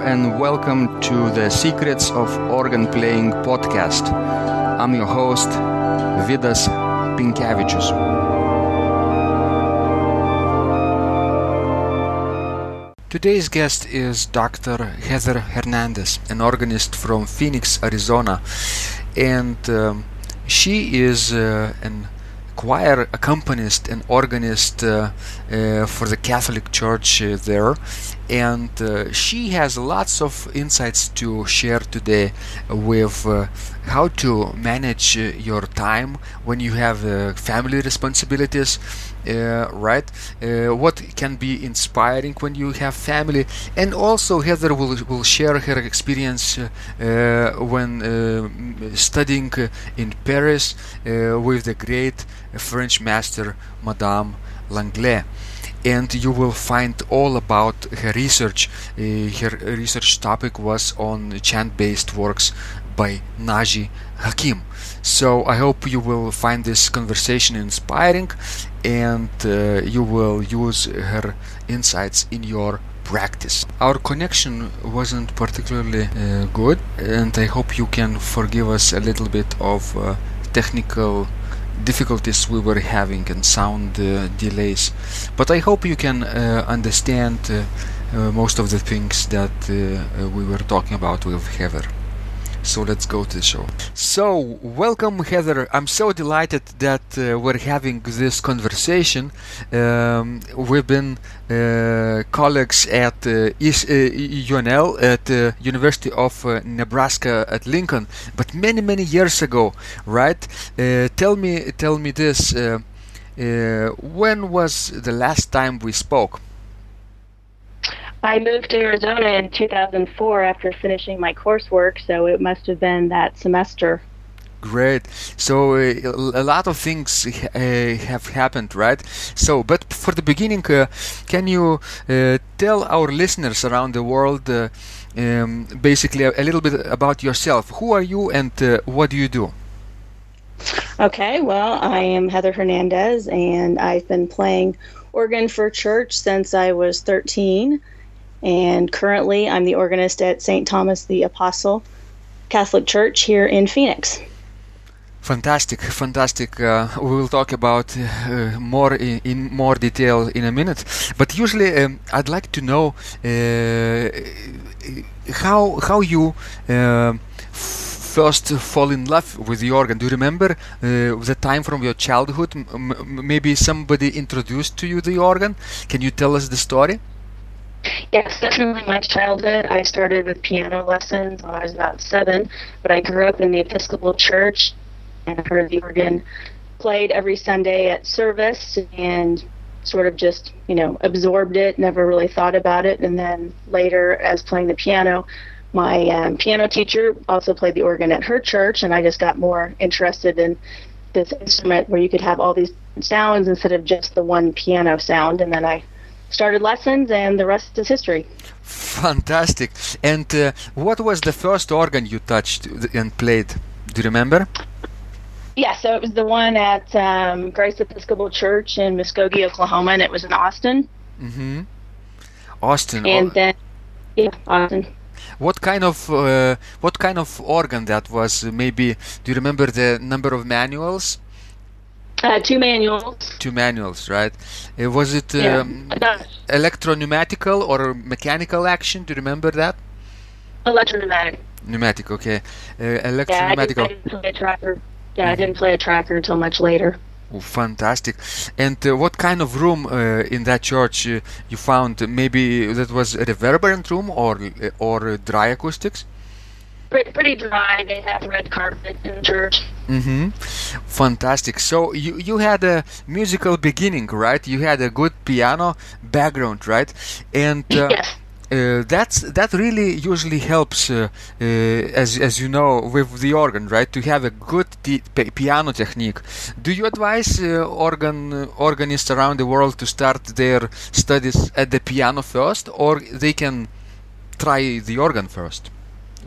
And welcome to the Secrets of Organ Playing podcast. I'm your host, Vidas Pinkevičius. Today's guest is Dr. Heather Hernandez, an organist from Phoenix, Arizona, and um, she is uh, an choir accompanist and organist uh, uh, for the Catholic Church uh, there, and she has lots of insights to share today with how to manage your time when you have family responsibilities. Uh, right, uh, what can be inspiring when you have family, and also Heather will, will share her experience uh, when studying in Paris with the great French master Madame Langlais and you will find all about her research. Uh, her research topic was on chant-based works by Naji Hakim. So I hope you will find this conversation inspiring and uh, you will use her insights in your practice. Our connection wasn't particularly uh, good and I hope you can forgive us a little bit of uh, technical difficulties we were having and sound uh, delays. But I hope you can uh, understand uh, most of the things that we were talking about with Heather. So let's go to the show. So, welcome, Heather. I'm so delighted that uh, we're having this conversation. Um, we've been uh, colleagues at uh, UNL at the University of uh, Nebraska at Lincoln, but many, many years ago, right? Uh, tell me, tell me this. Uh, when was the last time we spoke? I moved to Arizona in 2004 after finishing my coursework, so it must have been that semester. Great. So uh, a lot of things uh, have happened, right? So, but for the beginning, uh, can you uh, tell our listeners around the world uh, um, basically a, a, little bit about yourself? Who are you and uh, what do you do? Okay, well, I am Heather Hernandez, and I've been playing organ for church since I was 13 and currently I'm the organist at St. Thomas the Apostle Catholic Church here in Phoenix. Fantastic, fantastic. Uh, we will talk about uh, more in, in, more detail in a minute. But usually, um, I'd like to know uh, how how you uh, first fall in love with the organ. Do you remember uh, the time from your childhood? M- maybe somebody introduced to you the organ. Can you tell us the story? Yes, definitely my childhood. I started with piano lessons when I was about seven, but I grew up in the Episcopal Church and heard the organ played every Sunday at service and sort of just, you know, absorbed it, never really thought about it. And then later, as playing the piano, my um, piano teacher also played the organ at her church, and I just got more interested in this instrument where you could have all these sounds instead of just the one piano sound. And then I started lessons, and the rest is history. Fantastic. And uh, what was the first organ you touched and played? Do you remember? Yeah, so it was the one at um, Grace Episcopal Church in Muskogee, Oklahoma, and it was in Austin. Mm-hmm. Austin. And then, yeah, Austin. What kind of uh, what kind of organ that was? Maybe do you remember the number of manuals? Uh, two manuals. Two manuals, right? Uh, was it um, yeah. or mechanical action? Do you remember that? Electro-pneumatic. Pneumatic, okay. Uh, electro-pneumatical. Yeah, I didn't, play a tracker. Yeah, mm-hmm. I didn't play a tracker until much later. Oh, fantastic! And uh, what kind of room uh, in that church uh, you found? Maybe that was a reverberant room or or dry acoustics? Pretty, pretty dry. They have red carpet in church. Mm-hmm. Fantastic. So you you had a musical beginning, right? You had a good piano background, right? And uh, yes. Uh, that's that really usually helps, uh, uh, as as you know, with the organ, right? To have a good t- piano technique. Do you advise uh, organ organists around the world to start their studies at the piano first, or they can try the organ first?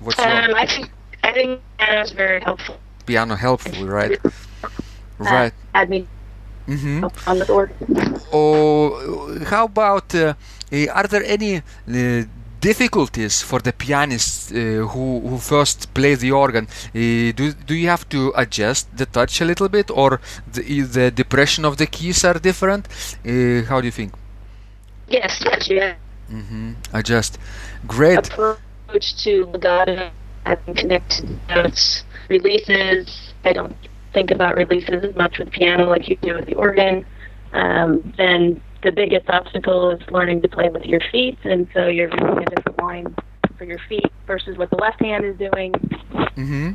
What's um, your... I think I think piano is very helpful. Piano helpful, right? right. Add me mm-hmm. on the board. Oh, how about? Uh, are there any uh, difficulties for the pianists uh, who who first play the organ? Uh, do do you have to adjust the touch a little bit, or the, the depression of the keys are different? Uh, how do you think? Yes, yes, yeah. Mm-hmm. Adjust. Great. Approach to legato and connected notes, releases. I don't think about releases as much with piano like you do with the organ. Um, then the biggest obstacle is learning to play with your feet, and so you're using a different line for your feet versus what the left hand is doing. Mm-hmm.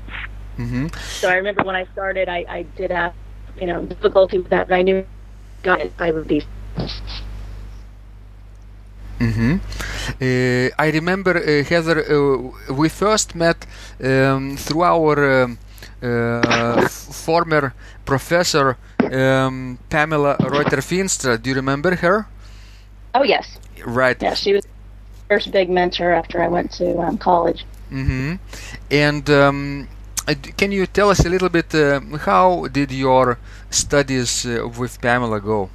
Mm-hmm. So I remember when I started, I, I did have you know difficulty with that, but I knew got it. I would be. Mm-hmm. Uh, I remember, uh, Heather, uh, we first met um, through our um, uh, former professor um, Pamela Ruiter-Feenstra. Do you remember her? Oh yes. Right. Yeah, she was first big mentor after I went to um, college. Mm-hmm. And um, uh, can you tell us a little bit uh, how did your studies uh, with Pamela go?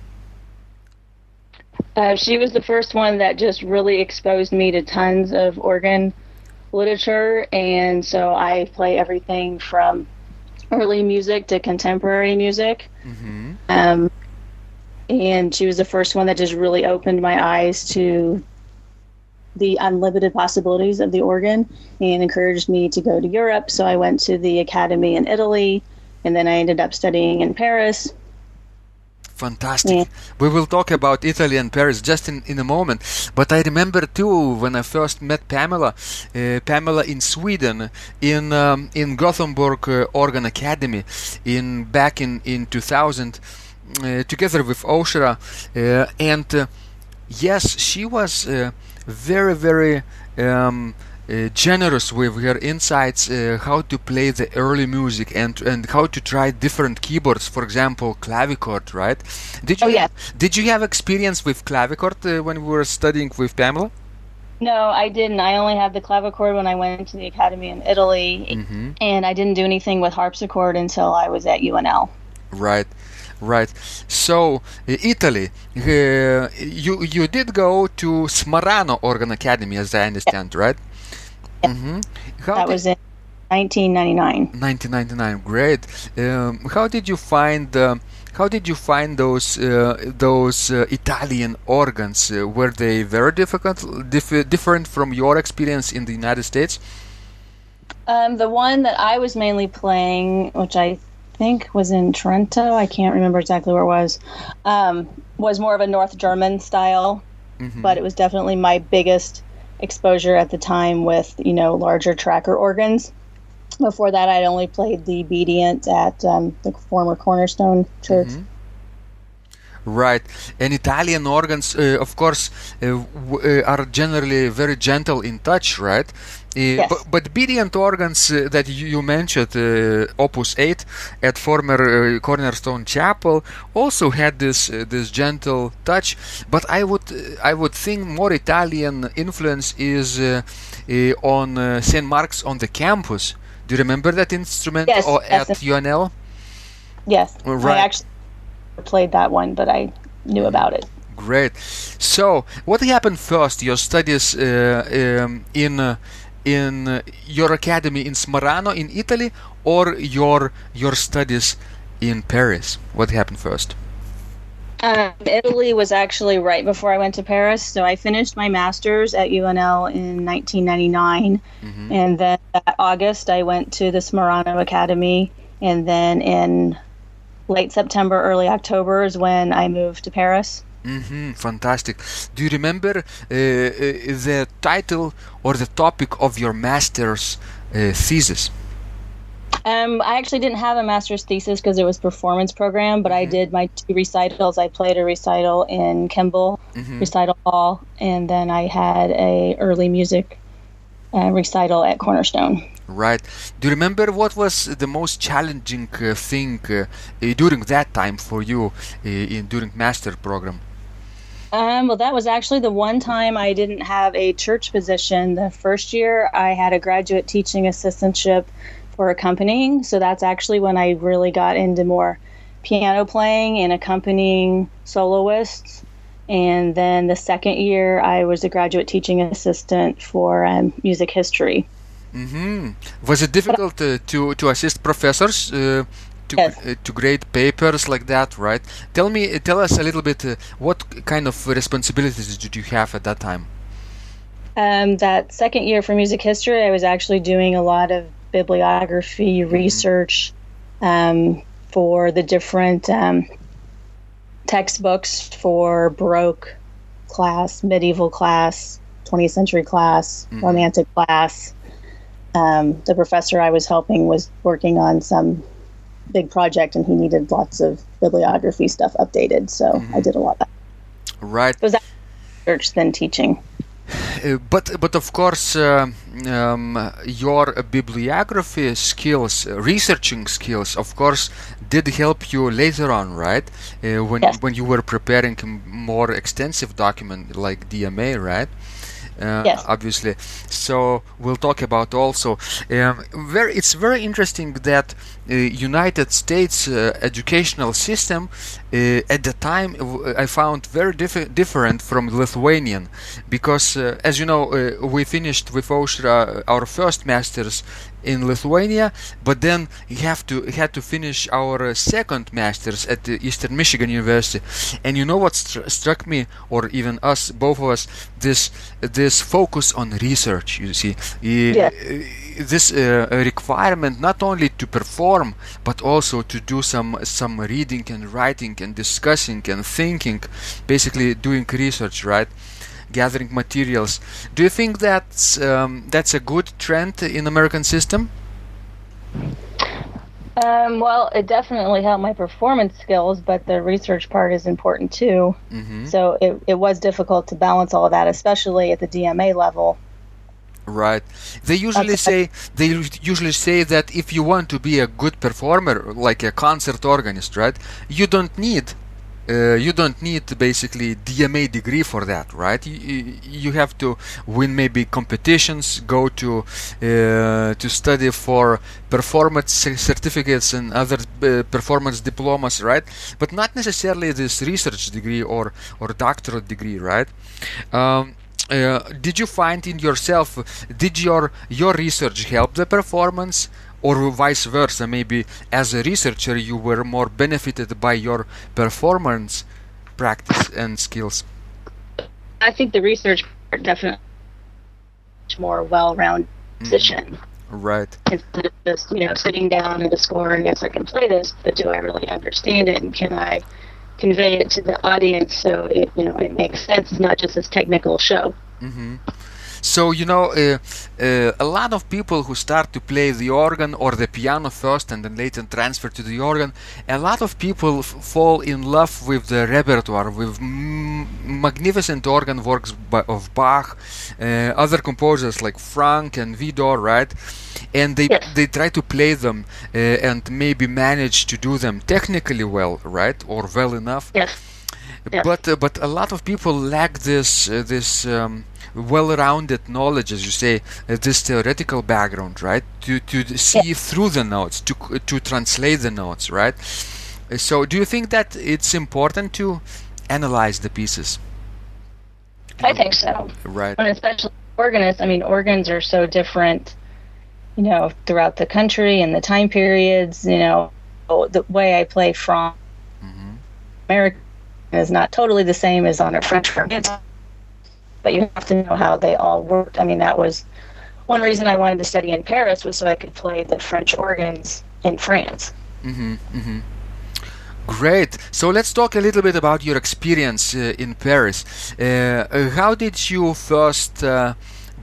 Uh, she was the first one that just really exposed me to tons of organ literature, and so I play everything from early music to contemporary music. Mm-hmm. Um, and she was the first one that just really opened my eyes to the unlimited possibilities of the organ and encouraged me to go to Europe. So I went to the academy in Italy, and then I ended up studying in Paris. Fantastic. Yeah. We will talk about Italy and Paris just in, in a moment. But I remember too when I first met Pamela, uh, Pamela in Sweden, in um, in Gothenburg uh, Organ Academy, in back in in 2000, uh, together with Oshra, uh, and uh, yes, she was uh, very very. Um, generous with her insights uh, how to play the early music and and how to try different keyboards for example clavichord right did you Oh, yeah. did you have experience with clavichord uh, when we were studying with Pamela No, I didn't. I only had the clavichord when I went to the academy in Italy, mm-hmm. and I didn't do anything with harpsichord until I was at UNL. right right so uh, Italy uh, you you did go to Smarano Organ Academy as I understand right mm-hmm. how That did- was in 1999. 1999 great um, how did you find uh, how did you find those uh, those uh, Italian organs uh, were they very difficult dif- different from your experience in the United States Um, the one that I was mainly playing, which I think was in Trento, I can't remember exactly where it was, um, was more of a North German style, Mhm. but it was definitely my biggest exposure at the time with, you know, larger tracker organs. Before that, I'd only played the Bedient at um, the former Cornerstone Church. Mhm. Right, and Italian organs, uh, of course, uh, w- uh, are generally very gentle in touch, right? Uh, but, but Bedient organs uh, that you, mentioned, uh, Opus 8 at former uh, Cornerstone Chapel, also had this uh, this gentle touch. But I would uh, I would think more Italian influence is uh, uh, on uh, Saint Mark's on the campus. Do you remember that instrument Yes, or yes, at UNL? Yes, Right. I actually played that one, but I knew about it. Great. So, what happened first? Your studies uh, um, in uh, in your academy in Smarano in Italy, or your your studies in Paris? What happened first? Um, Italy was actually right before I went to Paris. So I finished my master's at UNL in 1999. Mhm. And then that August, I went to the Smarano Academy. And then in late September, early October is when I moved to Paris. Hmm Fantastic. Do you remember uh, uh, the title or the topic of your master's uh, thesis? Um, I actually didn't have a master's thesis because it was performance program, but I did my two recitals. I played a recital in Kimball Mhm. Recital Hall, and then I had a early music uh, recital at Cornerstone. Right. Do you remember what was the most challenging uh, thing uh, uh, during that time for you uh, in during master program? Um, well, that was actually the one time I didn't have a church position. The first year, I had a graduate teaching assistantship for accompanying. So that's actually when I really got into more piano playing and accompanying soloists. And then the second year, I was a graduate teaching assistant for um, music history. Mm-hmm. Was it difficult uh, to to assist professors uh, to Yes. uh, to grade papers like that? Right. Tell me, tell us a little bit. Uh, what kind of responsibilities did you have at that time? Um, that second year for music history, I was actually doing a lot of bibliography research um, for the different um, textbooks for Baroque class, medieval class, 20th century class, romantic class. Um, the professor I was helping was working on some big project and he needed lots of bibliography stuff updated. So I did a lot of that. Right. It was that research than teaching. Uh, but but of course, uh, um, your bibliography skills, uh, researching skills, of course, did help you later on, right? Uh, when Yes. when you were preparing more extensive document like DMA, right? Uh, Yes. Obviously, so we'll talk about also. Um, very, it's very interesting that United States uh, educational system uh, at the time w- I found very differ- different from Lithuanian because, uh, as you know, uh, we finished with Aushra our first masters in Lithuania, but then you have to had to finish our uh, second masters at the Eastern Michigan University. And you know what str- struck me, or even us, both of us, this this focus on research. You see, Yeah. This uh, requirement not only to perform but also to do some some reading and writing and discussing and thinking basically doing research right gathering materials do you think that's um, that's a good trend in american system Um, well, it definitely helped my performance skills, but the research part is important too. hmm So it, it was difficult to balance all of that, especially at the DMA level. Right. They usually say they usually say that if you want to be a good performer, like a concert organist, right? You don't need uh, you don't need basically DMA degree for that, right? You, you, you have to win maybe competitions, go to uh, to study for performance certificates and other uh, performance diplomas, right? But not necessarily this research degree or or doctorate degree, right? Um, uh, did you find in yourself did your your research help the performance? Or vice versa maybe as a researcher you were more benefited by your performance practice and skills? I think the research part definitely much more well-rounded position. Right. Instead of just you know sitting down and score yes I can play this, but do I really understand it? And can I convey it to the audience so it you know it makes sense? It's not just this technical show. hmm So you know, uh, uh, a lot of people who start to play the organ or the piano first and then later transfer to the organ, a lot of people f- fall in love with the repertoire, with m- magnificent organ works by, of Bach, uh, other composers like Franck and Widor, right? And they Yes. they try to play them uh, and maybe manage to do them technically well, right, or well enough Yes. Yeah. but uh, but a lot of people lack this uh, this um, well-rounded knowledge, as you say, uh, this theoretical background, right? To to see through the notes, to to translate the notes, right? Uh, So, do you think that it's important to analyze the pieces, I think so. right? And especially organists, I mean, organs are so different, you know, throughout the country and the time periods. You know, the way I play from Mhm. American is not totally the same as on a French organ, but you have to know how they all worked. I mean, that was one reason I wanted to study in Paris was so I could play the French organs in France. Mm-hmm, mm-hmm. Great. So let's talk a little bit about your experience uh, in Paris. Uh, uh, how did you first uh,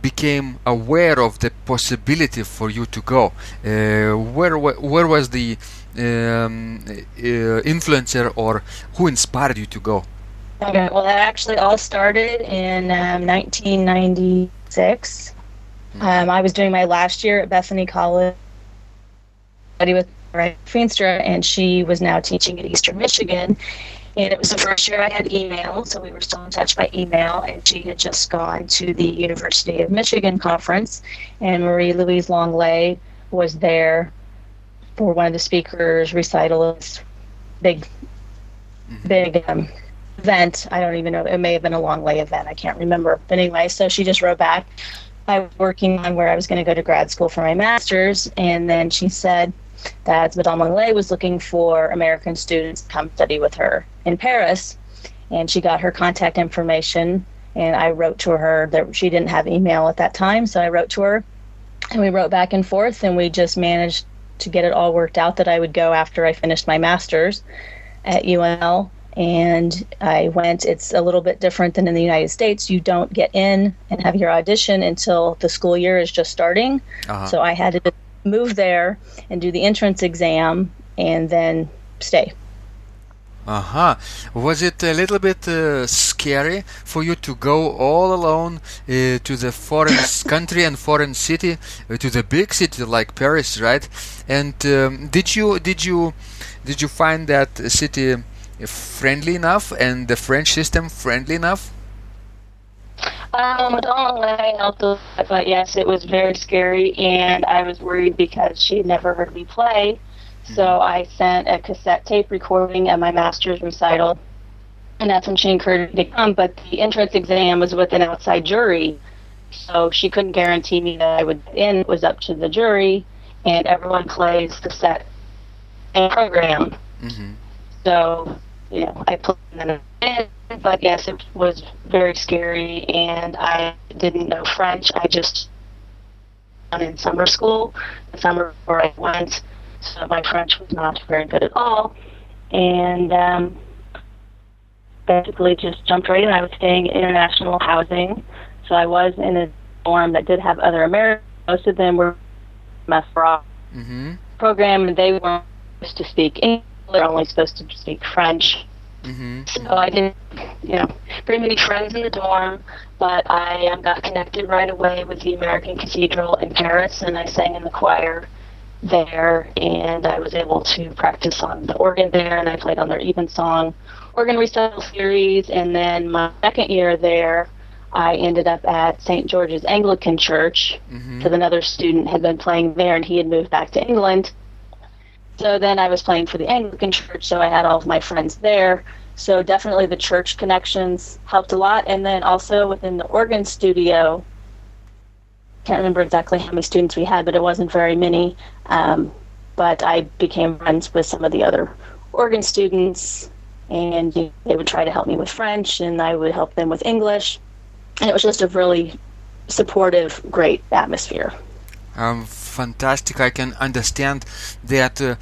became aware of the possibility for you to go? Uh, where where was the um, uh, influencer or who inspired you to go? Okay, well, that actually all started in um, 1996. Um, I was doing my last year at Bethany College, study with Ryan Feenstra, and she was now teaching at Eastern Michigan. And it was the first year I had email, so we were still in touch by email. And she had just gone to the University of Michigan conference, and Marie Louise Langlais was there for one of the speakers' recitals. Big, big um, event. I don't even know. It may have been a Langlais event. I can't remember. But anyway, so she just wrote back. I was working on where I was going to go to grad school for my master's, and then she said that Madame Langlais was looking for American students to come study with her in Paris, and she got her contact information. And I wrote to her that she didn't have email at that time, so I wrote to her, and we wrote back and forth, and we just managed to get it all worked out that I would go after I finished my master's at UNL and I went. It's a little bit different than in the United States. You don't get in and have your audition until the school year is just starting. Uh-huh. So I had to move there and do the entrance exam and then stay. Uh huh. Was it a little bit uh, scary for you to go all alone uh, to the foreign country and foreign city, uh, to the big city like Paris, right? And um, did you did you did you find that city friendly enough and the French system friendly enough? Um, don't lie, but yes, it was very scary, and I was worried because she had never heard me play. So mm-hmm. I sent a cassette tape recording at my master's recital, and that's when she encouraged me to come. But the entrance exam was with an outside jury, so she couldn't guarantee me that I would in. It was up to the jury, and everyone plays the set and program. Mm-hmm. So you know, I put in but yes, it was very scary, and I didn't know French. I just went in summer school, the summer before I went, so my French was not very good at all, and um, basically just jumped right in. I was staying in international housing, so I was in a dorm that did have other Americans. Most of them were Mesbra mm-hmm. program, and they weren't supposed to speak English they're only supposed to speak French. Mm-hmm. So I didn't, you know, very many friends in the dorm, but I um, got connected right away with the American Cathedral in Paris, and I sang in the choir there, and I was able to practice on the organ there, and I played on their Evensong organ recital series, and then my second year there, I ended up at St. George's Anglican Church because mm-hmm. another student had been playing there, and he had moved back to England so then I was playing for the Anglican church, so I had all of my friends there. So definitely the church connections helped a lot. And then also within the organ studio, can't remember exactly how many students we had, but it wasn't very many. Um, but I became friends with some of the other organ students, and they would try to help me with French, and I would help them with English. And it was just a really supportive, great atmosphere. Um, fantastic. I can understand that uh,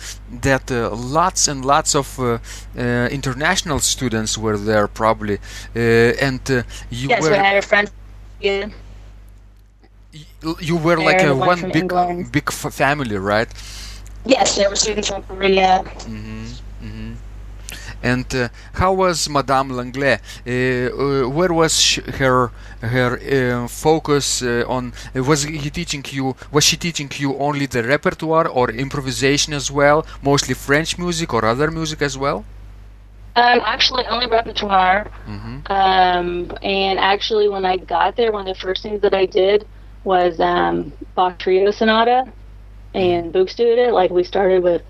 that uh, lots and lots of uh, uh international students were there probably, uh, and uh, you yes, were. Yes, I had a friend. Yeah. You were like a one big England. big family, right? Yes, there were students from Korea. Mm-hmm. And uh, how was Madame Langlais? Uh, uh, where was her her focus on? was he teaching you? Was she teaching you only the repertoire or improvisation as well? Mostly French music or other music as well? Um, actually, only repertoire. Mm-hmm. Um, and actually, when I got there, one of the first things that I did was um, Bach Trio Sonata and Buxtehude. Like we started with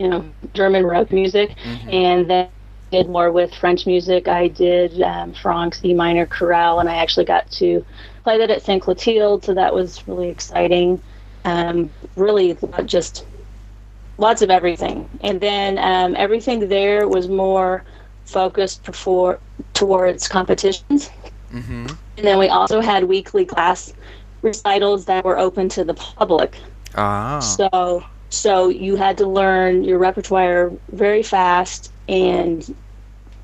you know German rock music, mm-hmm. and then did more with French music. I did um, Franck's E minor chorale, and I actually got to play that at St. Clotilde, so that was really exciting. Um, really, just lots of everything, and then um, everything there was more focused before towards competitions. Mm-hmm. And then we also had weekly class recitals that were open to the public. Ah. So so you had to learn your repertoire very fast and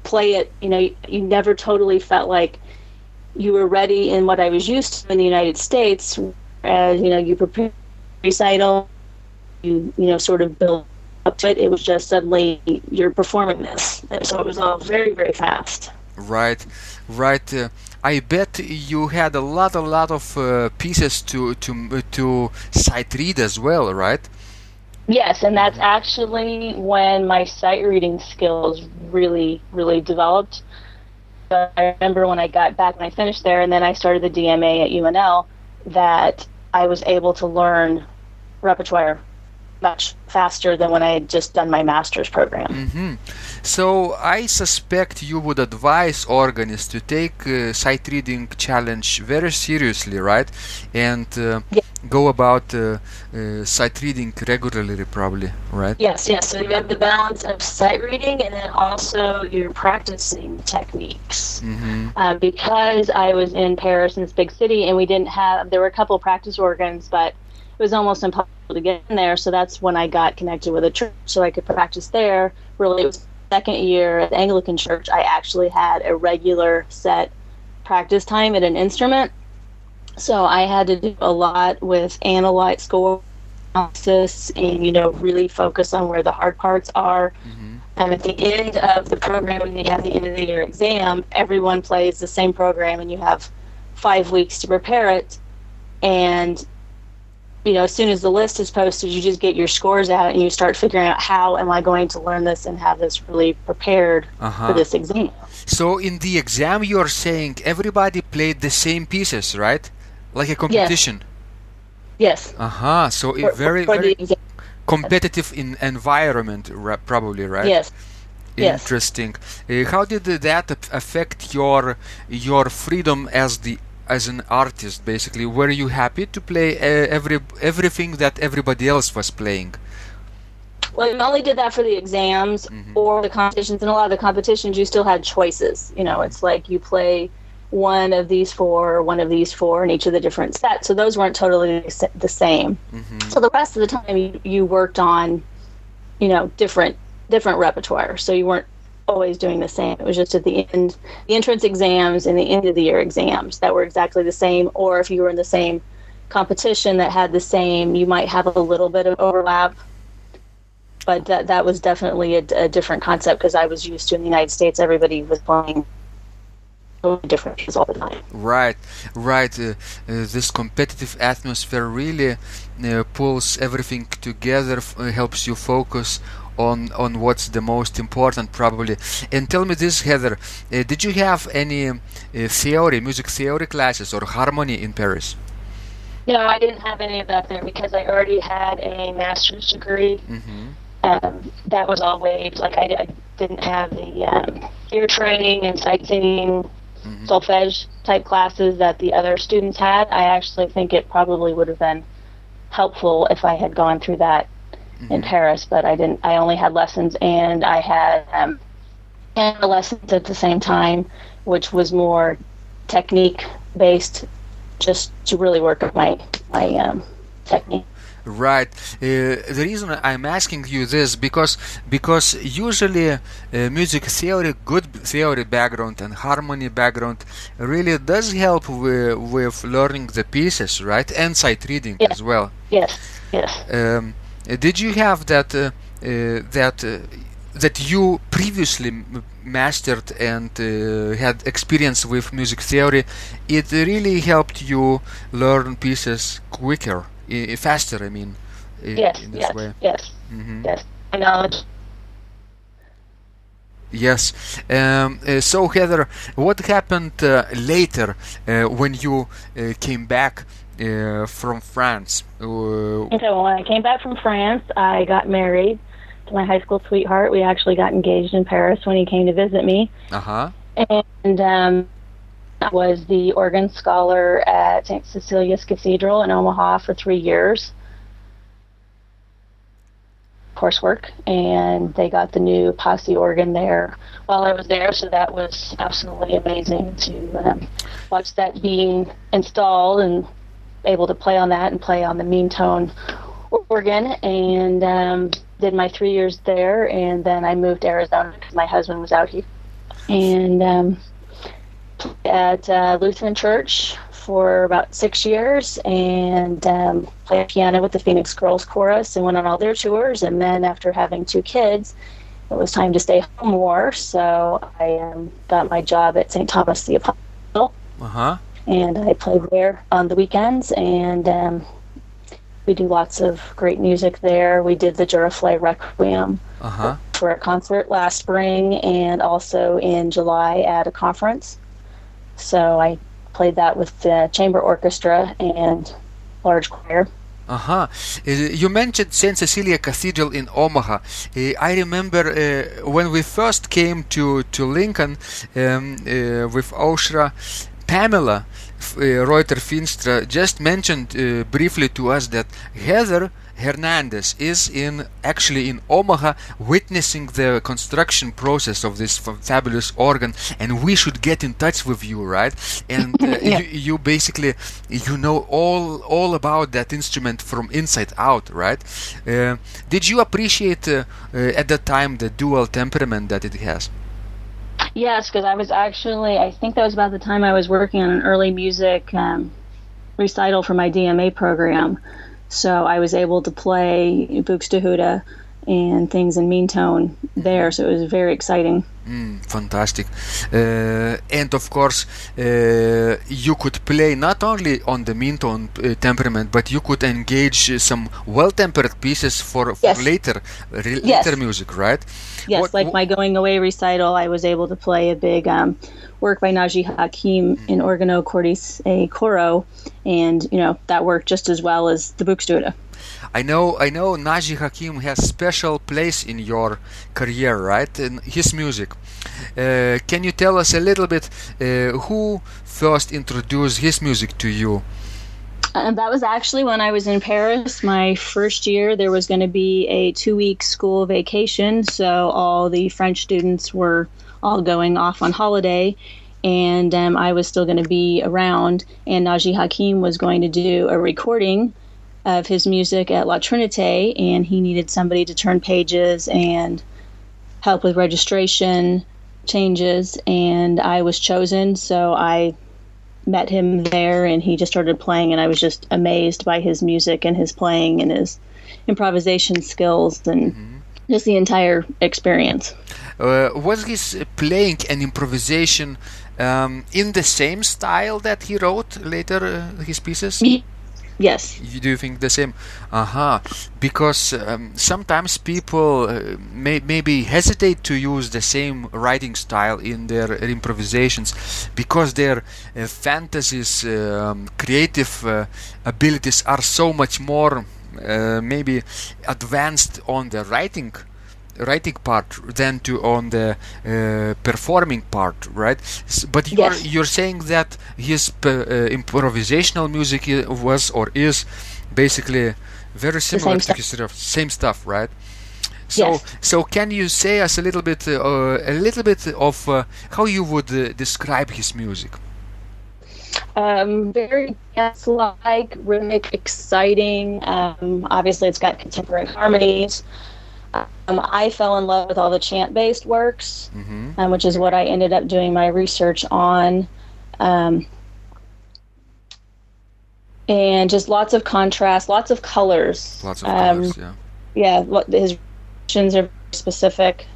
play it. You know, you, never totally felt like you were ready in what I was used to in the United States. As you know, you prepare recital, you you know, sort of build up to it. It was just suddenly you're performing this, so it was all very very fast. Right, right. Uh, I bet you had a lot, a lot of uh, pieces to to to sight read as well, right? Yes, and that's actually when my sight reading skills really, really developed. But I remember when I got back, when I finished there, and then I started the DMA at UNL, that I was able to learn repertoire much faster than when I had just done my master's program. Mm-hmm. So I suspect you would advise organists to take uh, sight reading challenge very seriously, right? And uh, Yeah. Go about uh, uh, sight reading regularly, probably, right? Yes, yes. So you have the balance of sight reading and then also your practicing techniques. Mm-hmm. Uh, because I was in Paris in this big city and we didn't have, there were a couple practice organs, but it was almost impossible to get in there. So that's when I got connected with a church so I could practice there. Really, it was second year at the Anglican church. I actually had a regular set practice time at an instrument. So I had to do a lot with analyte score analysis and, you know, really focus on where the hard parts are. Mm-hmm. And at the end of the program, when you have the end of the year exam, everyone plays the same program and you have five weeks to prepare it. And, you know, as soon as the list is posted, you just get your scores out and you start figuring out how am I going to learn this and have this really prepared Uh-huh. for this exam. So in the exam, you're saying everybody played the same pieces, right? Like a competition. Yes. Uh huh. So For, a very for very the competitive in environment, probably, right? Yes. yes. Interesting. Uh, how did that affect your your freedom as the as an artist? Basically, were you happy to play uh, every everything that everybody else was playing? Well, you only did that for the exams or the competitions. And a lot of the competitions, you still had choices. You know, it's like you play one of these four, one of these four, in each of the different sets. So those weren't totally the same. Mm-hmm. So the rest of the time, you, you worked on, you know, different different repertoire. So you weren't always doing the same. It was just at the end, the entrance exams and the end of the year exams that were exactly the same. Or if you were in the same competition that had the same, you might have a little bit of overlap. But that that was definitely a, a different concept because I was used to in the United States, everybody was playing totally different all the time. Right, right. Uh, uh, this competitive atmosphere really uh, pulls everything together, f- uh, helps you focus on on what's the most important, probably. And tell me this, Heather, uh, did you have any uh, theory, music theory classes or harmony in Paris? No, I didn't have any of that there because I already had a master's degree. Mm-hmm. Um, that was all waived. Like I, I didn't have the um, ear training and sight singing, Mhm. solfege type classes that the other students had. I actually think it probably would have been helpful if I had gone through that in Paris, but I didn't. I only had lessons, and I had um, piano lessons at the same time, which was more technique based, just to really work on my my um, technique. Right. Uh, the reason I'm asking you this because because usually uh, music theory, good theory background and harmony background really does help with, with learning the pieces, right? And sight reading as well. Yes, yes. Um, did you have that uh, uh, that uh, that you previously m- mastered and uh, had experience with music theory? It really helped you learn pieces quicker, i- faster. I mean, i- Yes, in this yes, way. yes, hmm yes. Knowledge. Yes. Um, uh, so Heather, what happened uh, later uh, when you uh, came back uh, from France? Uh, Okay, well, when I came back from France, I got married to my high school sweetheart. We actually got engaged in Paris when he came to visit me. uh-huh. And um, was the organ scholar at St. Cecilia's Cathedral in Omaha for three years. Coursework, and they got the new Pasi organ there while I was there, so that was absolutely amazing to um, watch that being installed and able to play on that and play on the mean tone organ. And um, did my three years there, and then I moved to Arizona because my husband was out here and um, at uh, Lutheran Church for about six years and um, played piano with the Phoenix Girls Chorus and went on all their tours. And then after having two kids, it was time to stay home more. So I um, got my job at St. Thomas the Apostle Uh-huh. and I played there on the weekends. And um, we do lots of great music there. We did the Duruflé Requiem Uh-huh. for a concert last spring and also in July at a conference. So I played that with the chamber orchestra and large choir. Uh-huh. Uh, you mentioned St. Cecilia Cathedral in Omaha. Uh, I remember uh, when we first came to, to Lincoln um, uh, with Oshra, Pamela uh, Ruiter-Feenstra just mentioned briefly to us that Heather Hernandez is in actually in Omaha witnessing the construction process of this fabulous organ and we should get in touch with you right? And uh, yeah. you, you, basically you know all all about that instrument from inside out right? Uh, did you appreciate uh, uh at that time the dual temperament that it has? Yes because i was actually i think that was about the time i was working on an early music um, recital for my dma program so I was able to play Buxtehude and things in mean tone there. So it was very exciting. Mm, fantastic. Uh, and of course, uh, you could play not only on the mean tone uh, temperament, but you could engage some well tempered pieces for, for yes. later, re- yes. later music, right? Yes, what, like my going away recital, I was able to play a big um, work by Naji Hakim in Organo Cordis a Coro, and you know that worked just as well as the Buxtehude. I know, I know. Naji Hakim has special place in your career, right? In his music. Uh, can you tell us a little bit uh, who first introduced his music to you? And that was actually when I was in Paris. My first year, there was going to be a two-week school vacation, so all the French students were all going off on holiday, and um, I was still going to be around. And Naji Hakim was going to do a recording of his music at La Trinité, and he needed somebody to turn pages and help with registration changes. And I was chosen, so I met him there, and he just started playing, and I was just amazed by his music and his playing and his improvisation skills and mm-hmm. just the entire experience. Uh, was his playing and improvisation um, in the same style that he wrote later uh, his pieces? Yes. You do think the same? Aha. Uh-huh. Because um, sometimes people uh, may maybe hesitate to use the same writing style in their improvisations because their uh, fantasies, um, creative uh, abilities are so much more uh, maybe advanced on the writing writing part than to on the uh, performing part, right? But you're yes. you're saying that his uh, improvisational music was or is basically very similar to his stuff, same stuff, right? So, yes. so can you say us a little bit, uh, a little bit of uh, how you would uh, describe his music? Um, very dance-like, rhythmic, exciting. Um, obviously, it's got contemporary harmonies. Um, I fell in love with all the chant based works, mm-hmm. um, which is what I ended up doing my research on. Um, and just lots of contrast, lots of colors. Lots of colors, um, yeah. Yeah, his visions are specific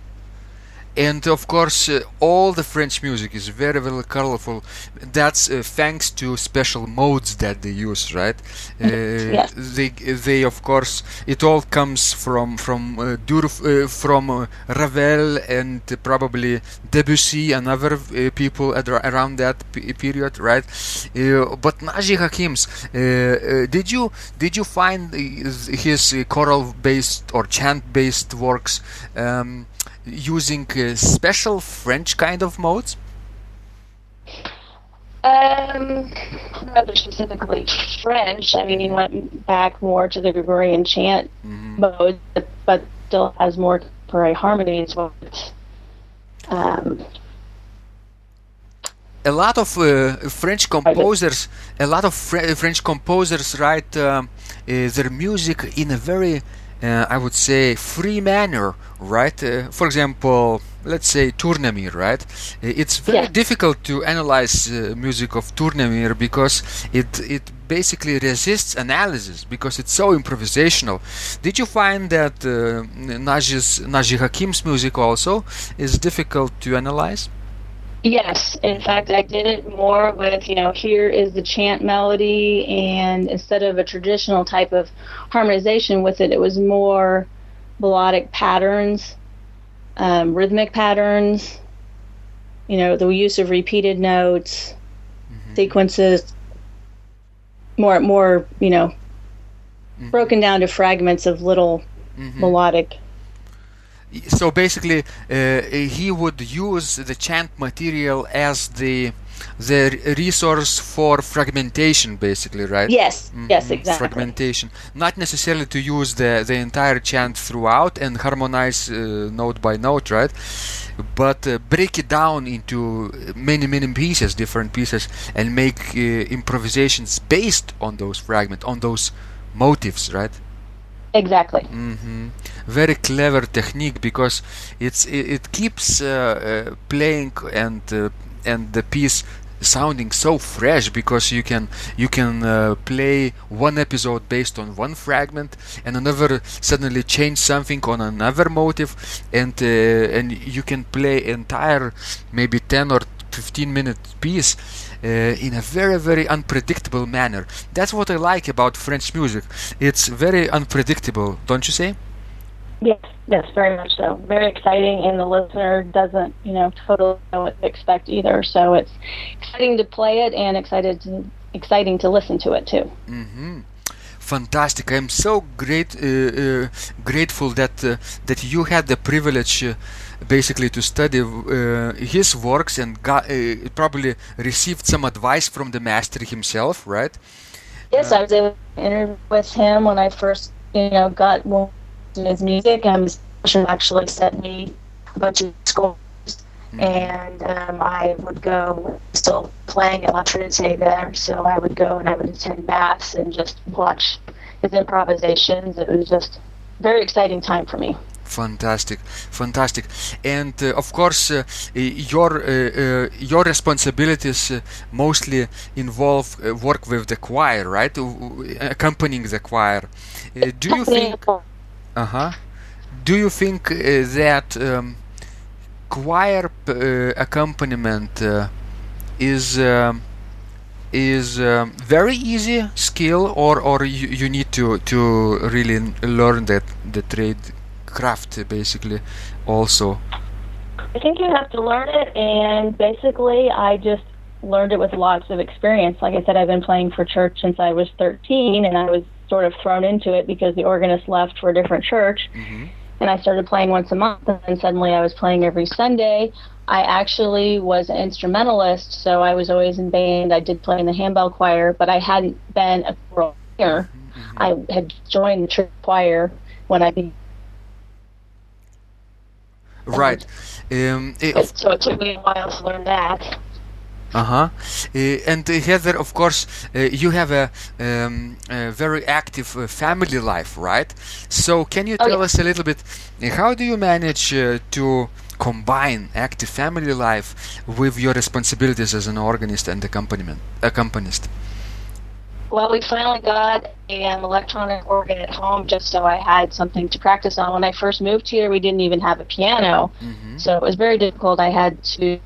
and of course uh, all the French music is very very colorful. That's uh, thanks to special modes that they use right? Uh, yes. they they of course it all comes from from uh, Durf, uh, from uh, Ravel and probably Debussy and other people around that p- period right? But Naji Hakim's did you did you find his choral based or chant based works um, using uh, special French kind of modes? Um, rather specifically French. I mean, he went back more to the Gregorian chant mm-hmm. mode, but, still has more contemporary harmonies. Um, a lot of uh, French composers, a lot of Fre- French composers write uh, uh, their music in a very uh, I would say free manner, right? Uh, for example, let's say Tournemire, right? It's very yeah. difficult to analyze uh, music of Tournemire because it it basically resists analysis because it's so improvisational. Did you find that uh, Naji's, Naji Hakim's music also is difficult to analyze? Yes, in fact, I did it more with, you know, here is the chant melody, and instead of a traditional type of harmonization with it, it was more melodic patterns, um, rhythmic patterns, you know, the use of repeated notes, mm-hmm. sequences, more, more, you know, mm-hmm. broken down to fragments of little mm-hmm. melodic so basically uh, he would use the chant material as the the resource for fragmentation basically right? Yes mm-hmm. yes exactly. Fragmentation. Not necessarily to use the the entire chant throughout and harmonize uh, note by note right? But uh, break it down into many many pieces different pieces and make uh, improvisations based on those fragments on those motives right Exactly. Mm-hmm. Very clever technique because it's it, it keeps uh, uh, playing and uh, and the piece sounding so fresh because you can you can uh, play one episode based on one fragment and another suddenly change something on another motive and uh, and you can play entire maybe 10 or 15 minute piece in a very very unpredictable manner. That's what i like about french music. It's very unpredictable don't you say? Yes yes very much so. Very exciting and the listener doesn't you know totally know what to expect either. So it's exciting to play it and excited to exciting to listen to it too. Mm-hmm fantastic. I'm so great, uh, uh, grateful that uh, that you had the privilege uh, basically to study uh, his works and got, uh, probably received some advice from the master himself, right? Yes, I was able interview with him when I first, you know, got into his music. And his actually sent me a bunch of scores, mm-hmm. and um, I would go still playing at La Trinité there. So I would go and I would attend mass and just watch his improvisations. It was just a very exciting time for me fantastic fantastic and uh, of course uh, your uh, uh your responsibilities uh, mostly involve uh, work with the choir right accompanying the choir do you think uh-huh do you think that um, choir accompaniment is um, is um, very easy skill or or you, you need to to really learn that the trade craft basically also. I think you have to learn it and basically i just learned it with lots of experience. Like i said i've been playing for church since i was 13 and i was sort of thrown into it because the organist left for a different church. Mm-hmm. And i started playing once a month and then suddenly i was playing every sunday I actually was an instrumentalist, so I was always in band. I did play in the handbell choir, but I hadn't been a choir. Mm-hmm. I had joined the church choir when I began Right. Um, it, so it took me a while to learn that. Uh-huh. Uh, and uh, Heather, of course, uh, you have a, um, a very active uh, family life, right? So can you oh, tell yeah. us a little bit, uh, how do you manage uh, to combine active family life with your responsibilities as an organist and accompaniment, accompanist? Well, we finally got an electronic organ at home just so I had something to practice on. When I first moved here, we didn't even have a piano, mm-hmm. so it was very difficult. I had to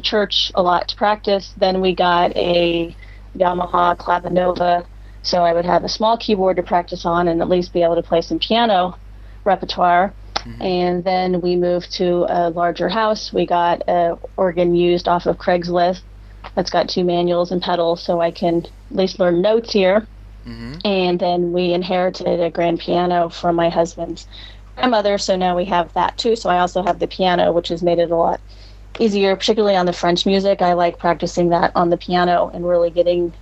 church a lot to practice. Then we got a Yamaha Clavinova, so I would have a small keyboard to practice on and at least be able to play some piano repertoire. Mm-hmm. And then we moved to a larger house. We got an organ used off of Craigslist that's got two manuals and pedals, so I can at least learn notes here. Mm-hmm. And then we inherited a grand piano from my husband's grandmother, so now we have that too. So I also have the piano, which has made it a lot easier, particularly on the French music. I like practicing that on the piano and really getting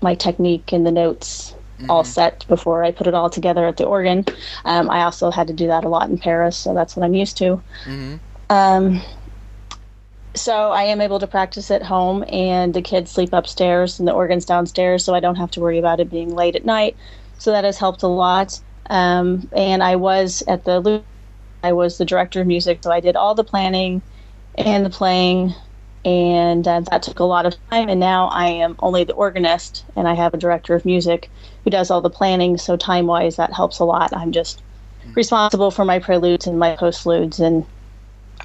my technique and the notes mm-hmm. all set before I put it all together at the organ. Um, I also had to do that a lot in Paris, so that's what I'm used to. Mm-hmm. Um, so I am able to practice at home, and the kids sleep upstairs and the organ's downstairs, so I don't have to worry about it being late at night. So that has helped a lot. Um, and I was at the I was the director of music, so I did all the planning and the playing, and uh, that took a lot of time. And now I am only the organist, and I have a director of music who does all the planning. So time wise, that helps a lot. I'm just responsible for my preludes and my postludes and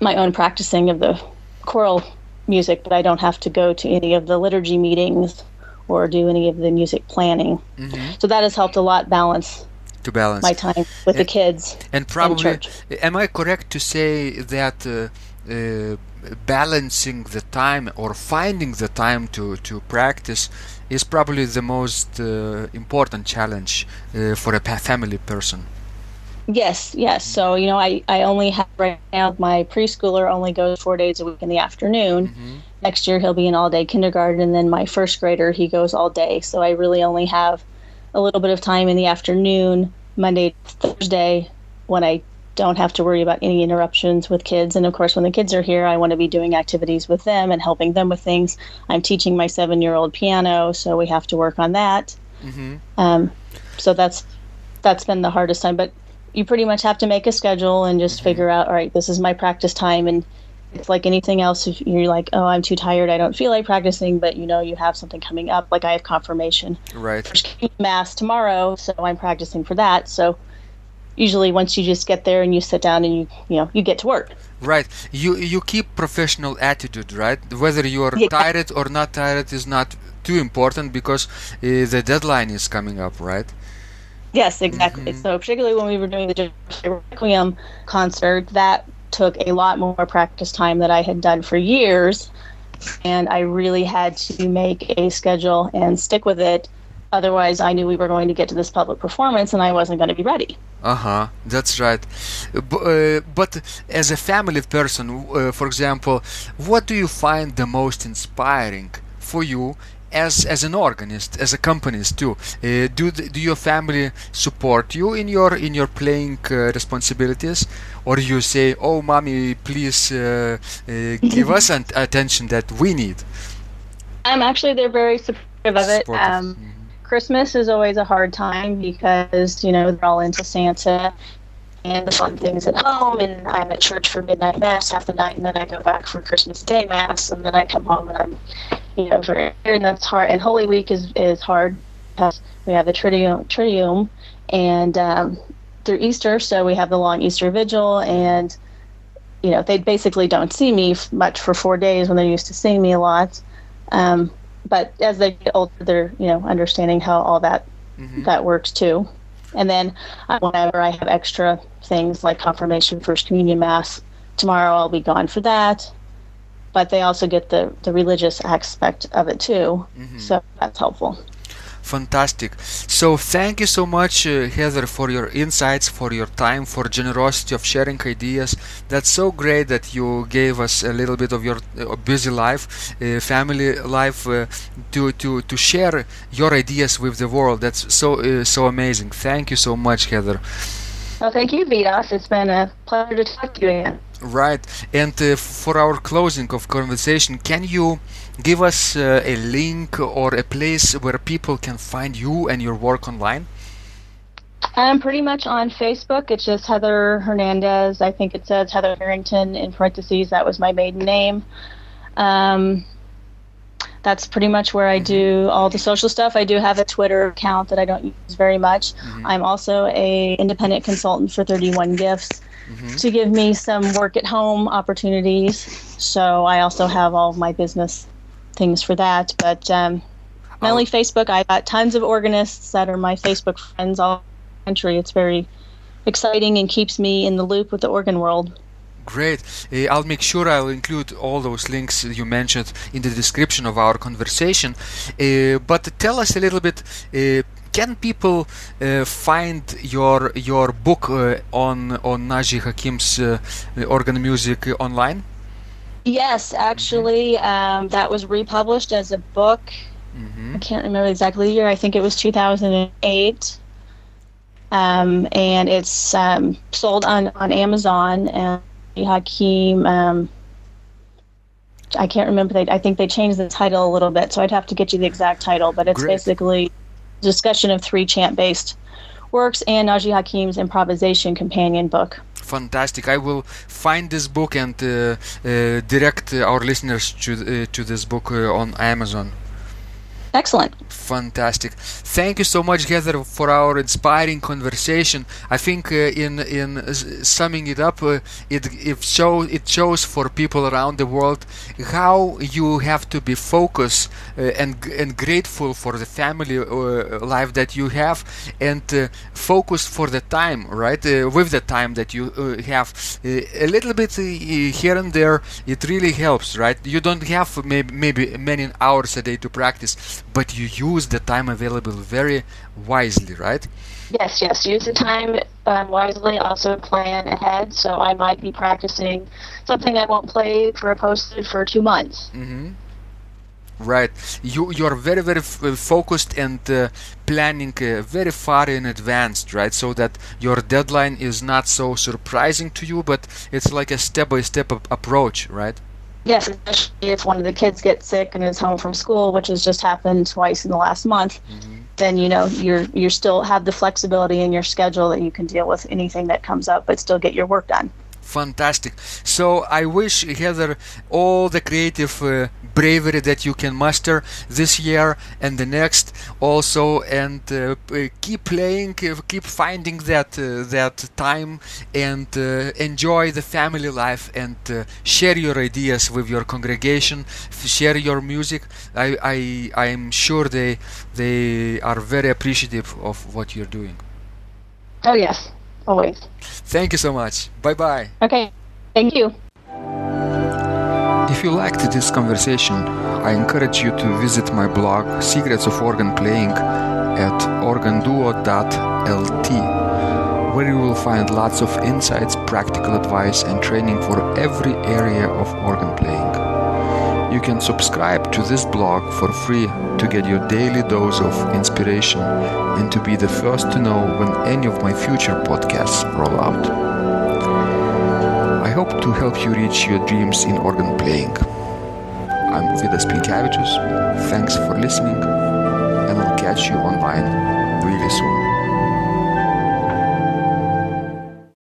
my own practicing of the choral music, but I don't have to go to any of the liturgy meetings or do any of the music planning. Mm-hmm. So that has helped a lot balance to balance my time with and, the kids and probably am i correct to say that uh, uh, balancing the time or finding the time to, to practice is probably the most uh, important challenge uh, for a family person. Yes, yes. So, you know, I, I only have right now, my preschooler only goes four days a week in the afternoon. Mm-hmm. Next year, he'll be in all day kindergarten. And then my first grader, he goes all day. So I really only have a little bit of time in the afternoon, Monday, Thursday, when I don't have to worry about any interruptions with kids. And of course, when the kids are here, I want to be doing activities with them and helping them with things. I'm teaching my seven year old piano, so we have to work on that. Mm-hmm. Um, so that's that's been the hardest time. But you pretty much have to make a schedule and just mm-hmm. figure out, all right, this is my practice time. And it's like anything else. If you're like, oh, I'm too tired, I don't feel like practicing, but you know, you have something coming up. Like I have confirmation. Right. Mass tomorrow, so I'm practicing for that. So usually once you just get there and you sit down and you you know you get to work. Right. You you keep professional attitude right? Whether you are yeah. tired or not tired is not too important because uh, the deadline is coming up right? Yes exactly. Mm-hmm. so particularly when we were doing the requiem concert that took a lot more practice time that i had done for years and i really had to make a schedule and stick with it Otherwise, I knew we were going to get to this public performance and I wasn't going to be ready. Uh huh, that's right. Uh, but as a family person, uh, for example, what do you find the most inspiring for you as as an organist, as a accompanist too? Uh, do do your family support you in your in your playing uh, responsibilities, or you say, "Oh, mommy, please uh, uh, give us an attention that we need"? I'm actually they're very supportive of it. Um, mm-hmm Christmas is always a hard time because, you know, they're all into Santa and the fun things at home and I'm at church for midnight mass half the night and then I go back for Christmas Day mass and then I come home and I'm you know very and that's hard and Holy Week is is hard because we have the Triduum Triduum and um, through Easter so we have the long Easter vigil and you know they basically don't see me much for four days when they're used to seeing me a lot. Um, but as they get older, they're you know understanding how all that mm-hmm. that works too. And then uh, whenever I have extra things like confirmation, first communion mass, tomorrow I'll be gone for that. But they also get the the religious aspect of it too, mm-hmm. so that's helpful. Fantastic. So thank you so much, uh, Heather, for your insights, for your time, for generosity of sharing ideas. That's so great that you gave us a little bit of your uh, busy life, uh, family life, uh, to to to share your ideas with the world. That's so uh, so amazing. Thank you so much, Heather. Well, thank you, Vidas. It's been a pleasure to talk to you again. Right. And uh, for our closing of conversation, can you give us uh, a link or a place where people can find you and your work online? I'm pretty much on Facebook. It's just Heather Hernandez. I think it says Heather Harrington in parentheses. That was my maiden name. Um, that's pretty much where I do all the social stuff. I do have a Twitter account that I don't use very much. Mm-hmm. I'm also a independent consultant for 31 Gifts mm-hmm. to give me some work at home opportunities. So I also have all my business things for that. But um, mainly oh. Facebook. I got tons of organists that are my Facebook friends all the country. It's very exciting and keeps me in the loop with the organ world. Great. Uh, I'll make sure I'll include all those links you mentioned in the description of our conversation. Uh, but tell us a little bit. Uh, can people uh, find your your book uh, on on Naji Hakim's uh, organ music online? Yes, actually, um, that was republished as a book. Mm-hmm. I can't remember exactly the year. I think it was 2008. Um, and it's um, sold on, on Amazon. And Hakim, um, I can't remember. They, I think they changed the title a little bit, so I'd have to get you the exact title. But it's Great. basically discussion of three chant based works and Naji Hakim's improvisation companion book fantastic. I will find this book and uh, uh, direct our listeners to uh, to this book on Amazon. Excellent. Fantastic. Thank you so much, Heather, for our inspiring conversation. I think uh, in in uh, summing it up, uh, it it shows it shows for people around the world how you have to be focused uh, and and grateful for the family uh, life that you have, and uh, focused for the time, right? with the time that you have, a little bit here and there, it really helps, right? You don't have maybe maybe many hours a day to practice, but you use the time available very wisely, right? Yes, yes. Use the time um, wisely. Also plan ahead. So I might be practicing something I won't play for a posted for two months. Mm-hmm. Right. You you're very very f- uh, focused and uh, planning uh, very far in advance, right? So that your deadline is not so surprising to you, but it's like a step by step approach, right? Yes, especially if one of the kids gets sick and is home from school, which has just happened twice in the last month. Mm-hmm. Then you know you're you still have the flexibility in your schedule that you can deal with anything that comes up, but still get your work done fantastic. So I wish Heather all the creative uh, bravery that you can muster this year and the next also, and uh, keep playing, keep finding that uh, that time, and uh, enjoy the family life, and uh, share your ideas with your congregation, share your music. I I I am sure they they are very appreciative of what you're doing. Oh yes always. Thank you so much. Bye bye. Okay. Thank you. If you liked this conversation, I encourage you to visit my blog Secrets of Organ Playing at organduo.lt, where you will find lots of insights, practical advice, and training for every area of organ playing. You can subscribe to this blog for free to get your daily dose of inspiration and to be the first to know when any of my future podcasts roll out. I hope to help you reach your dreams in organ playing. I'm Vidas Pinkevičius. Thanks for listening, and I'll catch you online really soon.